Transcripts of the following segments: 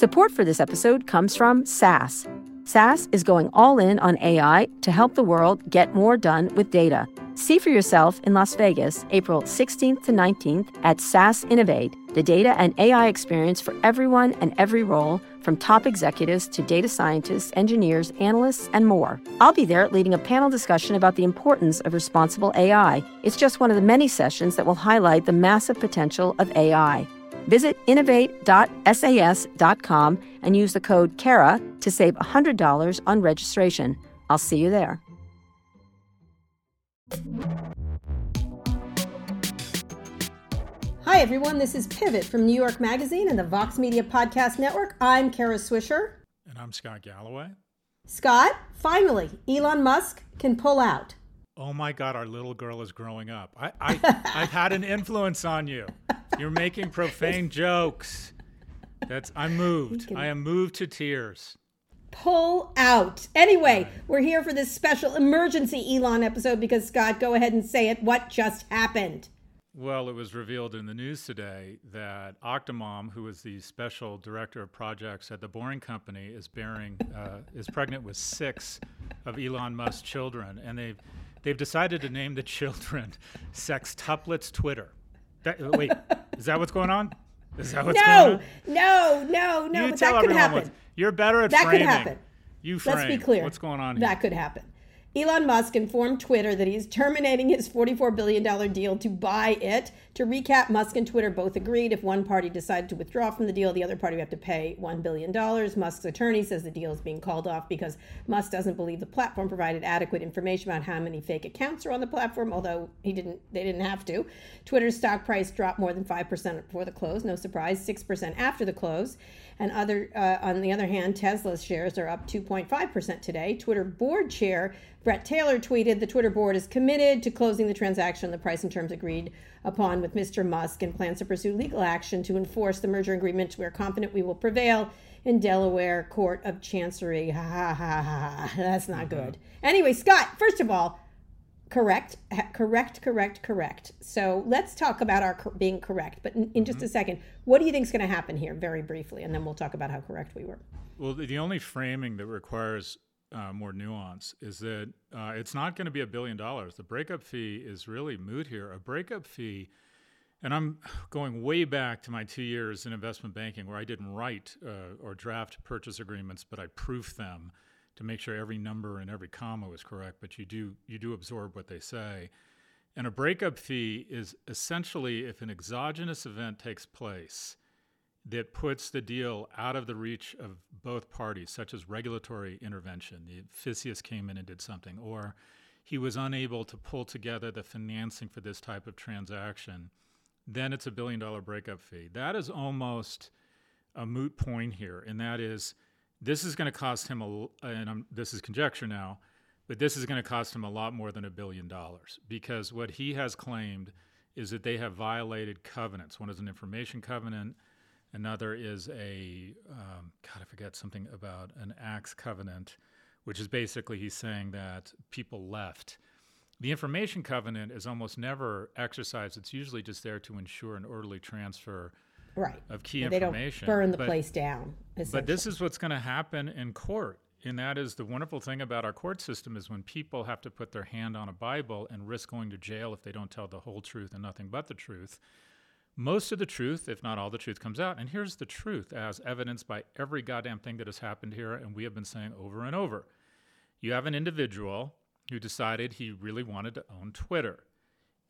Support for this episode comes from SAS. SAS is going all in on AI to help the world get more done with data. See for yourself in Las Vegas, April 16th to 19th at SAS Innovate, the data and AI experience for everyone and every role, from top executives to data scientists, engineers, analysts, and more. I'll be there leading a panel discussion about the importance of responsible AI. It's just one of the many sessions that will highlight the massive potential of AI. Visit innovate.sas.com and use the code KARA to save $100 on registration. I'll see you there. Hi, everyone. This is Pivot from New York Magazine and the Vox Media Podcast Network. I'm Kara Swisher. And I'm Scott Galloway. Scott, finally, Elon Musk can pull out. Oh my God, our little girl is growing up. I, I, I've had an influence on you. You're making profane jokes. That's I'm moved. I am moved to tears. Pull out. Anyway, we're here for this special emergency Elon episode because Scott, go ahead and say it. What just happened? Well, it was revealed in the news today that Octomom, who is the special director of projects at the Boring Company, is bearing uh, is pregnant with six of Elon Musk's children, and they've they've decided to name the children Sextuplets Twitter. That, wait, is that what's going on? Is that what's no, going on? No, no, no, You but tell that could happen. You're better at That could happen. You frame. Let's be clear. What's going on here? That could happen. Elon Musk informed Twitter that he's terminating his $44 billion deal to buy it. To recap, Musk and Twitter both agreed if one party decided to withdraw from the deal, the other party would have to pay $1 billion. Musk's attorney says the deal is being called off because Musk doesn't believe the platform provided adequate information about how many fake accounts are on the platform, although he didn't they didn't have to. Twitter's stock price dropped more than 5% before the close, no surprise, 6% after the close. And other, uh, on the other hand, Tesla's shares are up 2.5% today. Twitter board chair Bret Taylor tweeted, "The Twitter board is committed to closing the transaction, the price and terms agreed upon with Mr. Musk, and plans to pursue legal action to enforce the merger agreement. We are confident we will prevail." In Delaware Court of Chancery. Ha ha ha ha. That's not good. Anyway, Scott, first of all, correct. Correct correct correct. So let's talk about our cor- being correct but in, in just a second what do you think is going to happen here very briefly and then we'll talk about how correct we were. Well, the the only framing that requires uh, more nuance is that uh, it's not going to be a billion dollars. The breakup fee is really moot here. A breakup fee, and I'm going way back to my two years in investment banking where I didn't write uh, or draft purchase agreements, but I proofed them to make sure every number and every comma was correct. But you do you do absorb what they say. And a breakup fee is essentially if an exogenous event takes place that puts the deal out of the reach of both parties, such as regulatory intervention. The CFIUS came in and did something, or he was unable to pull together the financing for this type of transaction, then it's a billion dollar breakup fee. That is almost a moot point here, and that is this is going to cost him a, and I'm, this is conjecture now, but this is going to cost him a lot more than a billion dollars because what he has claimed is that they have violated covenants. One is an information covenant, another is a um, God, I forget something about an acts covenant, which is basically he's saying that people left. The information covenant is almost never exercised. It's usually just there to ensure an orderly transfer right of key they don't information. burn the But- place down but this is what's going to happen in court. And that is the wonderful thing about our court system is when people have to put their hand on a Bible and risk going to jail if they don't tell the whole truth and nothing but the truth. Most of the truth, if not all the truth, comes out. And here's the truth, as evidenced by every goddamn thing that has happened here, and we have been saying over and over. You have an individual who decided he really wanted to own Twitter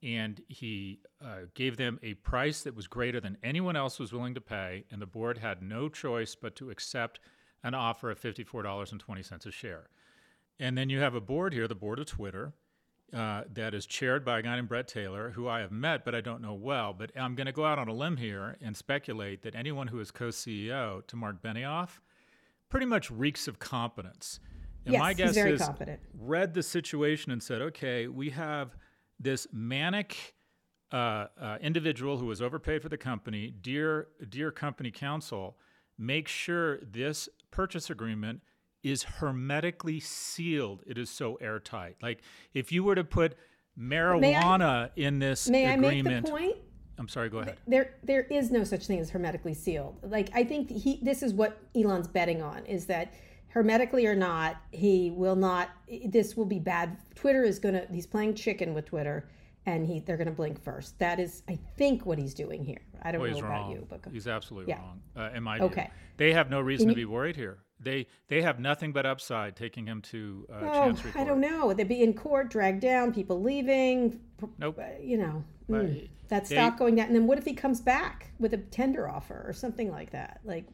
and he uh, gave them a price that was greater than anyone else was willing to pay, and the board had no choice but to accept an offer of $54.20 a share. And then you have a board here, the board of Twitter, uh, that is chaired by a guy named Bret Taylor, who I have met but I don't know well. But I'm going to go out on a limb here and speculate that anyone who is co CEO to Marc Benioff pretty much reeks of competence. And Yes, my he's guess very is competent. read the situation and said, okay, we have this manic uh, uh, individual who was overpaid for the company. Dear, dear company counsel, make sure this purchase agreement is hermetically sealed. It is so airtight. Like if you were to put marijuana in this may i make agreement, the point I'm sorry. Go ahead. There, there is no such thing as hermetically sealed. Like I think he, this is what Elon's betting on is that hermetically or not, he will not. This will be bad. Twitter is gonna. He's playing chicken with Twitter, and he they're gonna blink first. That is, I think, what he's doing here. I don't well, know he's about wrong. you, but he's absolutely yeah. wrong. Uh, in my view, Okay. they have no reason And to be worried here. They they have nothing but upside taking him to uh, Oh, Chancery I don't know. They'd be in court, dragged down, people leaving. Nope. uh, You know, mm, that stock going down. And then what if he comes back with a tender offer or something like that? Like,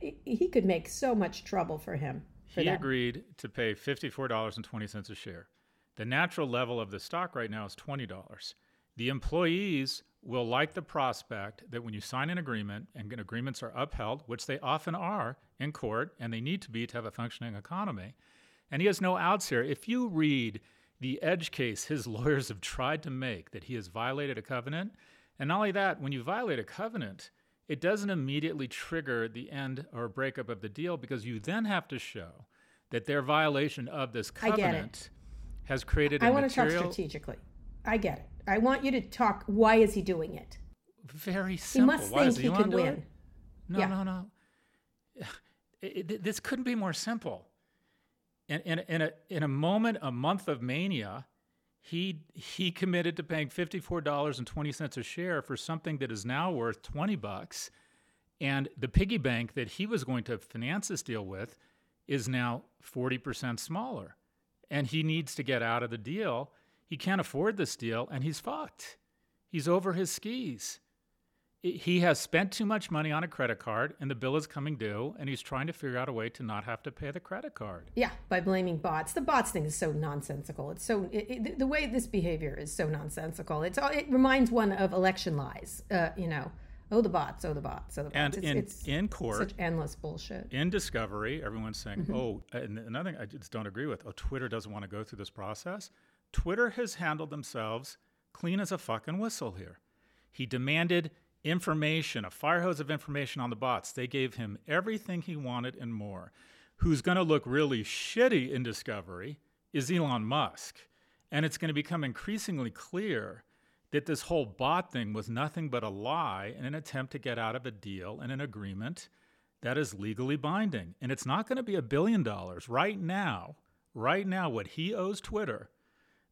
he- could make so much trouble for him. For He that. agreed to pay $54.20 a share. The natural level of the stock right now is $20. The employees will like the prospect that when you sign an agreement and agreements are upheld, which they often are in court and they need to be to have a functioning economy, and he has no outs here. If you read the edge case his lawyers have tried to make that he has violated a covenant, and not only that, when you violate a covenant, it doesn't immediately trigger the end or breakup of the deal because you then have to show that their violation of this I get it. covenant has created a I want to talk strategically. I get it. I want you to talk. Why is he doing it? Very He simple. must Why think he can do it? win. No, Yeah. no, no. It- it- this couldn't be more simple. In, in, in, a, in a moment, a month of mania, he, he committed to paying $54.20 a share for something that is now worth 20 bucks. And the piggy bank that he was going to finance this deal with is now 40% smaller. And he needs to get out of the deal. He can't afford this deal, and he's fucked. He's over his skis he has spent too much money on a credit card and the bill is coming due and he's trying to figure out a way to not have to pay the credit card Yeah, by blaming bots. The bots thing is so nonsensical. It's so it, it, the way this behavior is so nonsensical. It's all- it reminds one of election lies. Uh, you know, oh the bots, oh the bots, oh the bots. and it's, in, it's in court such endless bullshit. in discovery everyone's saying Mm-hmm. oh and another thing i just don't agree with oh twitter doesn't want to go through this process twitter has handled themselves clean as a fucking whistle here he demanded information a fire hose of information on the bots they gave him everything he wanted and more who's going to look really shitty in discovery is elon musk and it's going to become increasingly clear that this whole bot thing was nothing but a lie in an attempt to get out of a deal and an agreement that is legally binding. And it's not going to be a billion dollars right now. Right now, what he owes Twitter,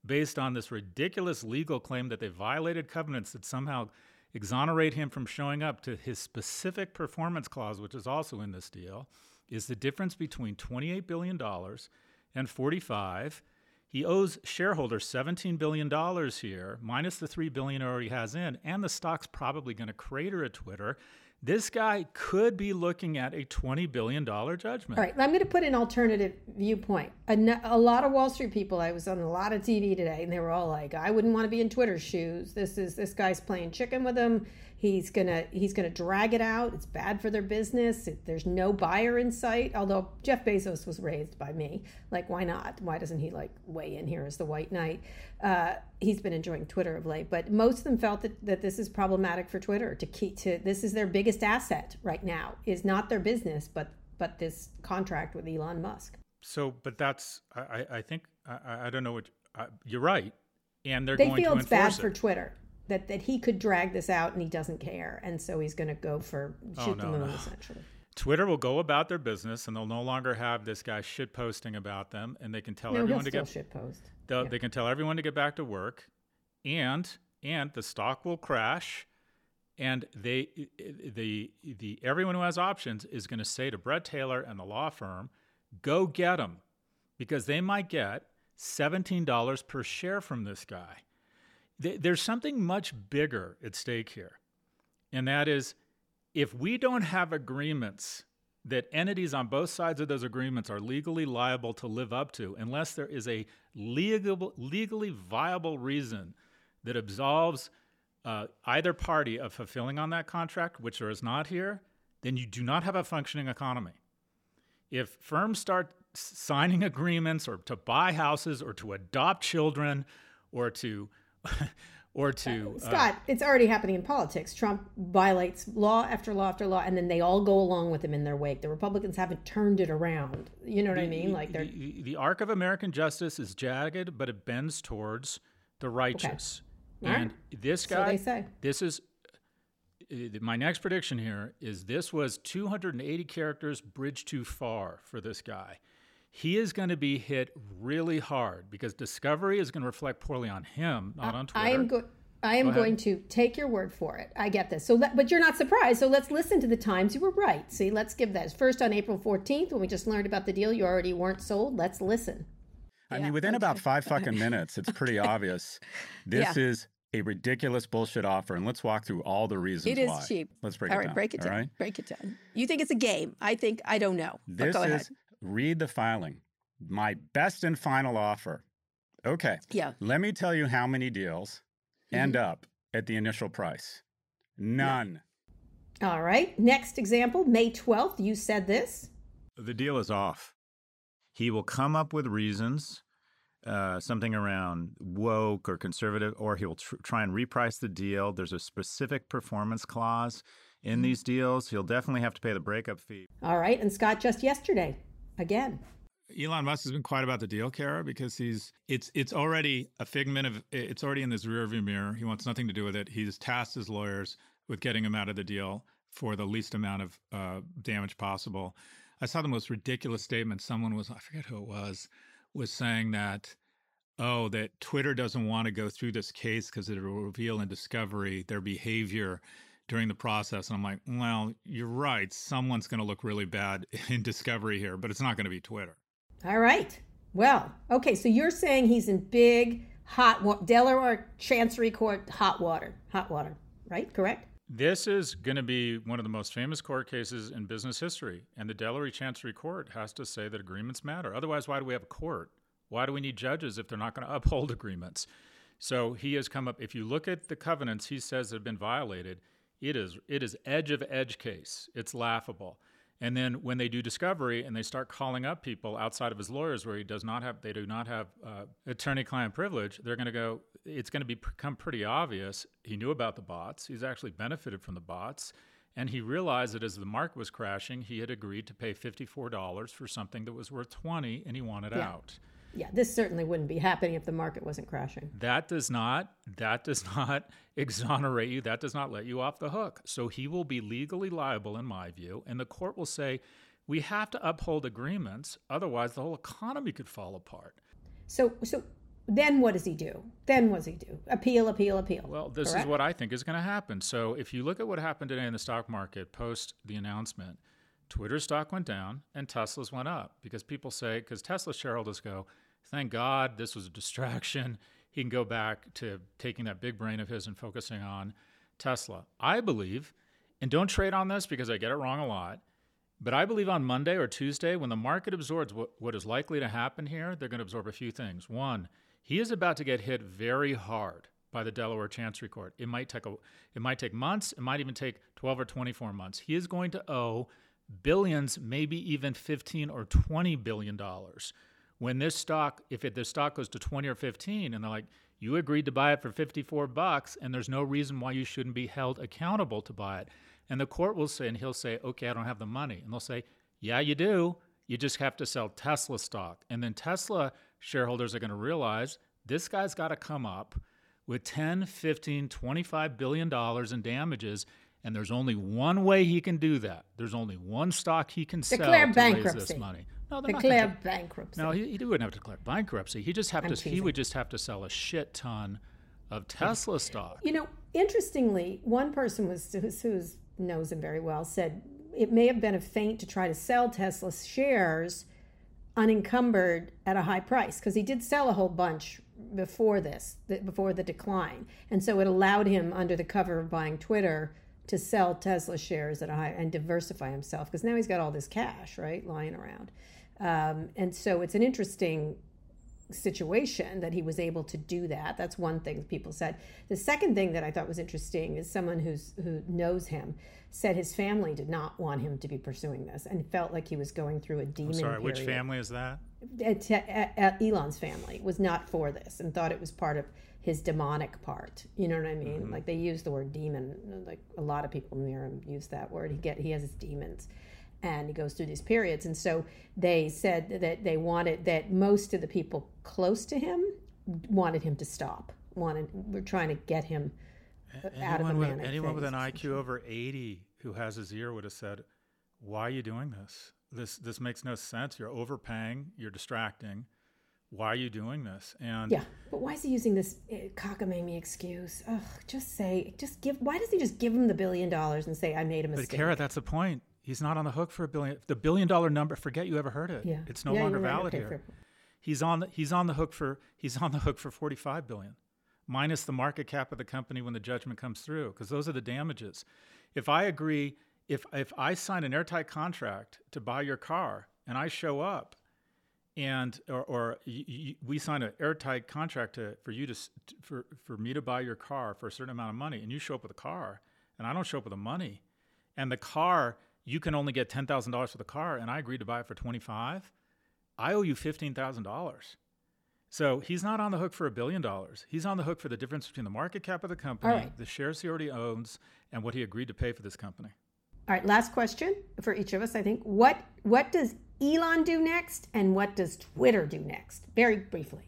based on this ridiculous legal claim that they violated covenants that somehow exonerate him from showing up to his specific performance clause, which is also in this deal, is the difference between $28 billion and 45 he owes shareholders $17 billion here, minus the $3 billion already has in, and the stock's probably going to crater at Twitter. This guy could be looking at a $20 billion judgment. All right, I'm going to put an alternative viewpoint. A lot of Wall Street people, I was on a lot of TV today, and they were all like, "I wouldn't want to be in Twitter's shoes. This is this guy's playing chicken with them. He's gonna he's gonna drag it out. It's bad for their business. There's no buyer in sight. Although Jeff Bezos was raised by me, like why not? Why doesn't he like weigh in here as the white knight? Uh, he's been enjoying Twitter of late, but most of them felt that, that this is problematic for Twitter to keep to this is their biggest asset right now is not their business, but but this contract with Elon Musk. So, but that's, I, I- think, I- I, don't know what, uh, you're right. And they're They going feel to it's bad enforce for. Twitter that that he could drag this out and he doesn't care, and so he's going to go for shoot the Oh, no, moon no. essentially. Twitter will go about their business and they'll no longer have this guy shit posting about them and they can tell No, everyone to get shit post. Yeah. They can tell everyone to get back to work, and and the stock will crash, and they the the everyone who has options is going to say to Bret Taylor and the law firm, go get them, because they might get seventeen dollars per share from this guy. There's something much bigger at stake here, and that is if we don't have agreements that entities on both sides of those agreements are legally liable to live up to, unless there is a legal, legally viable reason that absolves uh, either party of fulfilling on that contract, which there is not here, then you do not have a functioning economy. If firms start signing agreements or to buy houses or to adopt children or to or to uh, Scott, it's already happening in politics. Trump violates law after law after law, and then they all go along with him in their wake. The Republicans haven't turned it around. You know what I mean? Like they're the, the arc of American justice is jagged, but it bends towards the righteous. and right. this guy, so they say. this is uh, my next prediction here is this was 280 characters bridge too far for this guy. He is going to be hit really hard because Discovery is going to reflect poorly on him, not on Twitter. I am go- I am going to take your word for it. I get this. So, let, but you're not surprised. So let's listen to the times. You were right. See, let's give that. First on April 14th, when we just learned about the deal, you already weren't sold. Let's listen. I yeah, mean, within okay. about five fucking minutes, it's pretty obvious. This yeah. is a ridiculous bullshit offer, and let's walk through all the reasons. It is why. cheap. Let's break all it right, down. Break it down. Right? Break it down. You think it's a game? I think I don't know. This go is ahead. Read the filing. My best and final offer. Okay. Yeah. Let me tell you how many deals mm-hmm. end up at the initial price. None. Yeah. All right. Next example, May 12th, you said this. The deal is off. He will come up with reasons, uh, something around woke or conservative, or he'll tr- try and reprice the deal. There's a specific performance clause in mm-hmm. these deals. He'll definitely have to pay the breakup fee. All right. And Scott, just yesterday, again, Elon Musk has been quiet about the deal, Kara, because he's it's it's already a figment of it's already in this rearview mirror. He wants nothing to do with it. He's tasked his lawyers with getting him out of the deal for the least amount of uh, damage possible. I saw the most ridiculous statement. Someone was I forget who it was was saying that oh that Twitter doesn't want to go through this case because it will reveal in discovery their behavior during the process. And I'm like, well, you're right. Someone's going to look really bad in discovery here, but it's not going to be Twitter. All right. Well, okay. So you're saying he's in big hot wa- Delaware Chancery Court hot water, hot water, right? Correct. This is going to be one of the most famous court cases in business history, and the Delaware Chancery Court has to say that agreements matter. Otherwise, why do we have a court? Why do we need judges if they're not going to uphold agreements? So he has come up. If you look at the covenants he says have been violated, it is it is edge of edge case. It's laughable. And then when they do discovery and they start calling up people outside of his lawyers where he does not have, they do not have uh, attorney-client privilege, they're going to go. It's going to become pretty obvious he knew about the bots. He's actually benefited from the bots, and he realized that as the market was crashing, he had agreed to pay fifty-four dollars for something that was worth twenty, and he wanted yeah. out. Yeah, this certainly wouldn't be happening if the market wasn't crashing. That does not that does not exonerate you. That does not let you off the hook. So he will be legally liable in my view, and the court will say we have to uphold agreements otherwise the whole economy could fall apart. So so then what does he do? Then what does he do? Appeal, appeal, appeal. Well, this correct? is what I think is going to happen. So if you look at what happened today in the stock market post the announcement, Twitter stock went down and Tesla's went up because people say, because Tesla shareholders go, thank God this was a distraction. He can go back to taking that big brain of his and focusing on Tesla. I believe, and don't trade on this because I get it wrong a lot, but I believe on Monday or Tuesday, when the market absorbs what, what is likely to happen here, they're going to absorb a few things. One, he is about to get hit very hard by the Delaware Chancery Court. It might take a, it might take months. It might even take 12 or 24 months. He is going to owe billions, maybe even 15 or 20 billion dollars. When this stock, if it, this stock goes to 20 or 15, and they're like, you agreed to buy it for 54 bucks, and there's no reason why you shouldn't be held accountable to buy it. And the court will say, and he'll say, okay, I don't have the money. And they'll say, yeah, you do. You just have to sell Tesla stock. And then Tesla shareholders are going to realize this guy's got to come up with 10, 15, 25 billion dollars in damages and there's only one way he can do that. There's only one stock he can declare sell to bankruptcy. raise this money. No, declare gonna, bankruptcy. No, he, he, wouldn't have to declare bankruptcy. He just have I'm to. Teasing. He would just have to sell a shit ton of Tesla stock. You know, interestingly, one person was who knows him very well said it may have been a feint to try to sell Tesla shares unencumbered at a high price because he did sell a whole bunch before this, before the decline, and so it allowed him under the cover of buying Twitter to sell Tesla shares at a high and diversify himself because now he's got all this cash right lying around, um, and so it's an interesting situation that he was able to do that. That's one thing people said. The second thing that I thought was interesting is someone who's who knows him said his family did not want him to be pursuing this and felt like he was going through a demon. I'm sorry, period. which family is that? Elon's family was not for this and thought it was part of his demonic part. You know what I mean? Mm-hmm. Like they use the word demon. Like a lot of people near him use that word. He get he has his demons, and he goes through these periods. And so they said that they wanted that most of the people close to him wanted him to stop Wanted. We're trying to get him uh, out of the anyone with, anyone with an IQ over 80 who has his ear would have said, "Why are you doing this? This this makes no sense. You're overpaying. You're distracting. Why are you doing this?" And Yeah, but why is he using this uh, cockamamie excuse? Ugh, just say, just give. Why does he just give him the billion dollars and say, "I made a mistake? but? Kara, that's the point. He's not on the hook for a billion. The billion dollar number. Forget you ever heard it. Yeah. It's no Yeah, longer right. valid Okay, here. fair. He's on the he's on the hook for he's on the hook for 45 billion minus the market cap of the company when the judgment comes through because those are the damages. If I agree if if I sign an airtight contract to buy your car and I show up and or, or y- y- we sign an airtight contract to, for you to for for me to buy your car for a certain amount of money and you show up with a car and I don't show up with the money and the car you can only get $10,000 for the car and I agreed to buy it for 25 I owe you $15,000. So he's not on the hook for a billion dollars. He's on the hook for the difference between the market cap of the company, right. the shares he already owns, and what he agreed to pay for this company. All right, last question for each of us. I think what what does Elon do next, and what does Twitter do next? Very briefly.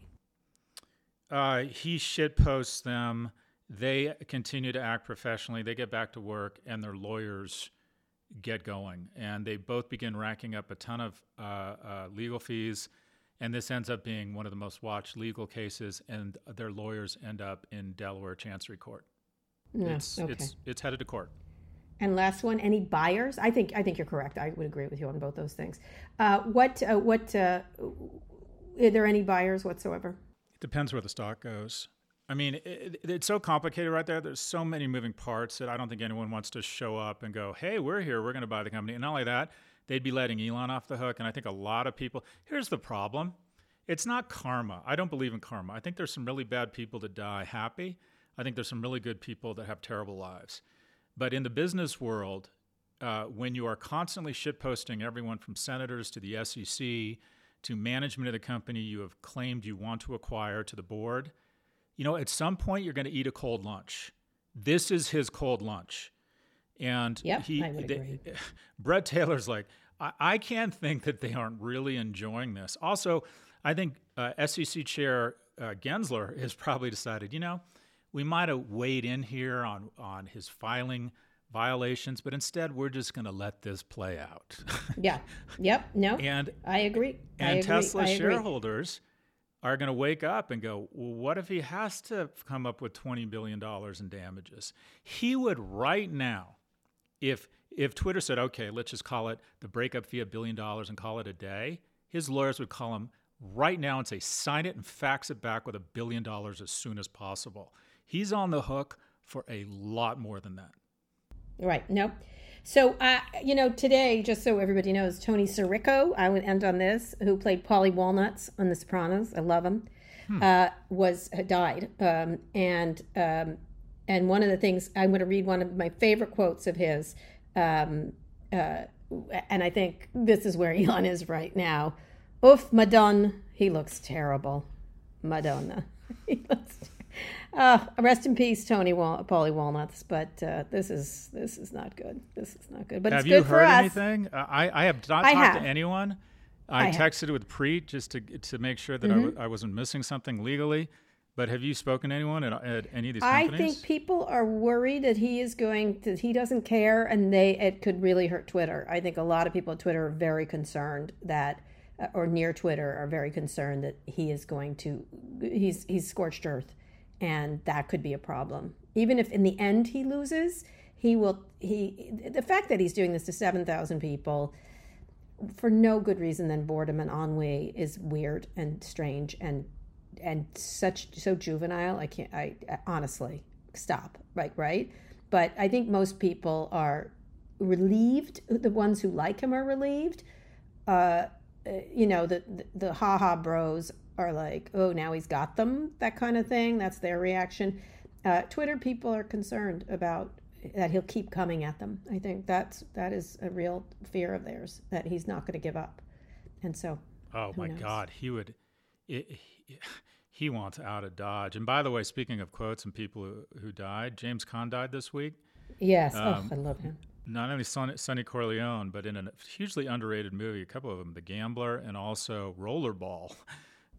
Uh, he shit posts them. They continue to act professionally. They get back to work, and their lawyers get going. And they both begin racking up a ton of uh, uh, legal fees. And this ends up being one of the most watched legal cases, and their lawyers end up in Delaware Chancery Court. Yeah, It's, okay. it's, it's headed to court. And last one, any buyers? I think I think you're correct. I would agree with you on both those things. Uh, what uh, what uh, are there any buyers whatsoever? It depends where the stock goes. I mean, it, it- it's so complicated right there. There's so many moving parts that I don't think anyone wants to show up and go, "Hey, we're here. We're going to buy the company." And not only that, they'd be letting Elon off the hook. And I think a lot of people. Here's the problem: it's not karma. I don't believe in karma. I think there's some really bad people that die happy. I think there's some really good people that have terrible lives. But in the business world, uh, when you are constantly shitposting everyone from senators to the SEC to management of the company you have claimed you want to acquire to the board, you know, at some point you're going to eat a cold lunch. This is his cold lunch. And Yep, he, they-. Bret Taylor's like, I, I can't think that they aren't really enjoying this. Also, I think uh, SEC Chair uh, Gensler has probably decided, you know, we might have weighed in here on, on his filing violations, but instead we're just going to let this play out. Yeah. Yep. No. and I agree. I and agree. Tesla I agree. shareholders are going to wake up and go, well, what if he has to come up with $20 billion in damages? He would right now, if if Twitter said, okay, let's just call it the breakup fee a billion dollars and call it a day, his lawyers would call him right now and say, sign it and fax it back with a billion dollars as soon as possible. He's on the hook for a lot more than that. Right. No. So, uh, you know, today, just so everybody knows, Tony Sirico, I would end on this, who played Paulie Walnuts on The Sopranos. I love him. Uh, was died, um, and um, and one of the things I'm going to read one of my favorite quotes of his, um, uh, and I think this is where Elon is right now. Oof, Madonna, he looks terrible. Madonna. Uh, rest in peace, Tony Wal- Paulie Walnuts. But uh, this is this is not good. This is not good. But have it's you good for heard anything? Uh, I, I have not I talked have. to anyone. I, I have. Mm-hmm. texted with Preet just to to make sure that I w- I wasn't missing something legally. But have you spoken to anyone at, at any of these companies? I think people are worried that he is going to he doesn't care, and they it could really hurt Twitter. I think a lot of people at Twitter are very concerned that, uh, or near Twitter are very concerned that he is going to he's he's scorched earth, and that could be a problem. Even if in the end he loses, he will he the fact that he's doing this to seven thousand people for no good reason than boredom and ennui is weird and strange and and such so juvenile i can't i, I honestly stop right right but i think most people are relieved the ones who like him are relieved uh you know the the, the haha bros are like oh now he's got them that kind of thing that's their reaction uh, twitter people are concerned about that he'll keep coming at them i think that's that is a real fear of theirs that he's not going to give up and so Oh my knows? God, he would. It, he, he wants out of Dodge. And by the way, speaking of quotes and people who, who died, James Caan died this week. yes Um, oh i love him Not only Sonny, Sonny Corleone, but in a hugely underrated movie, a couple of them, The Gambler and also Rollerball.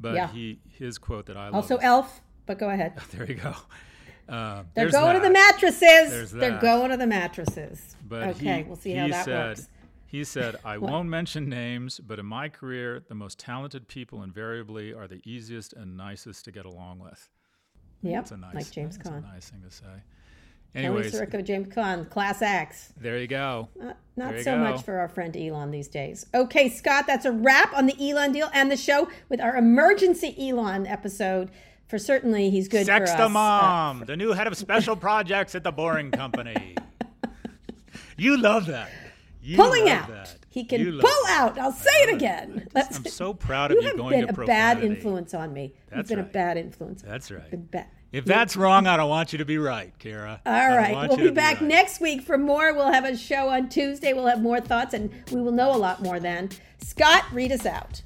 But Yeah. he his quote that I love. also is- elf but go ahead. There you go. Uh, They're going to the mattresses. They're going to the mattresses. But okay, he, we'll see he how that said, works. He said, I won't mention names, but in my career, the most talented people invariably are the easiest and nicest to get along with. Yep, That's a nice, like James that's a Caan. nice thing to say. Anyways, Sirico, James Caan, class acts. there you go. Not, not you so go. much for our friend Elon these days. Okay, Scott, that's a wrap on the Elon deal and the show with our emergency Elon episode. For certainly, he's good for us. Sexta Uh, Mom, the new head of special projects at the Boring Company. you love that. You pulling out. That. He can You pull that. out. I'll say it again. That's, I'm so proud of you you have going been a bad influence on me. That's You've been a bad influence. That's right. Been bad. If that's wrong, I don't want you to be right, Kara. All right. We'll be back right. next week for more. We'll have a show on Tuesday. We'll have more thoughts and we will know a lot more then. Scott, read us out.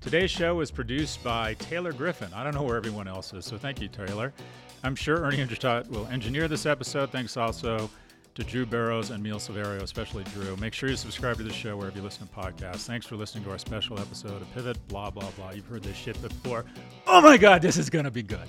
Today's show was produced by Taylor Griffin. I don't know where everyone else is, so thank you, Taylor. I'm sure Ernie Indradat will engineer this episode. Thanks also to Drew Burrows and Neil Silverio, especially Drew. Make sure you subscribe to the show wherever you listen to podcasts. Thanks for listening to our special episode of Pivot, blah, blah, blah. You've heard this shit before. Oh my God, this is going to be good.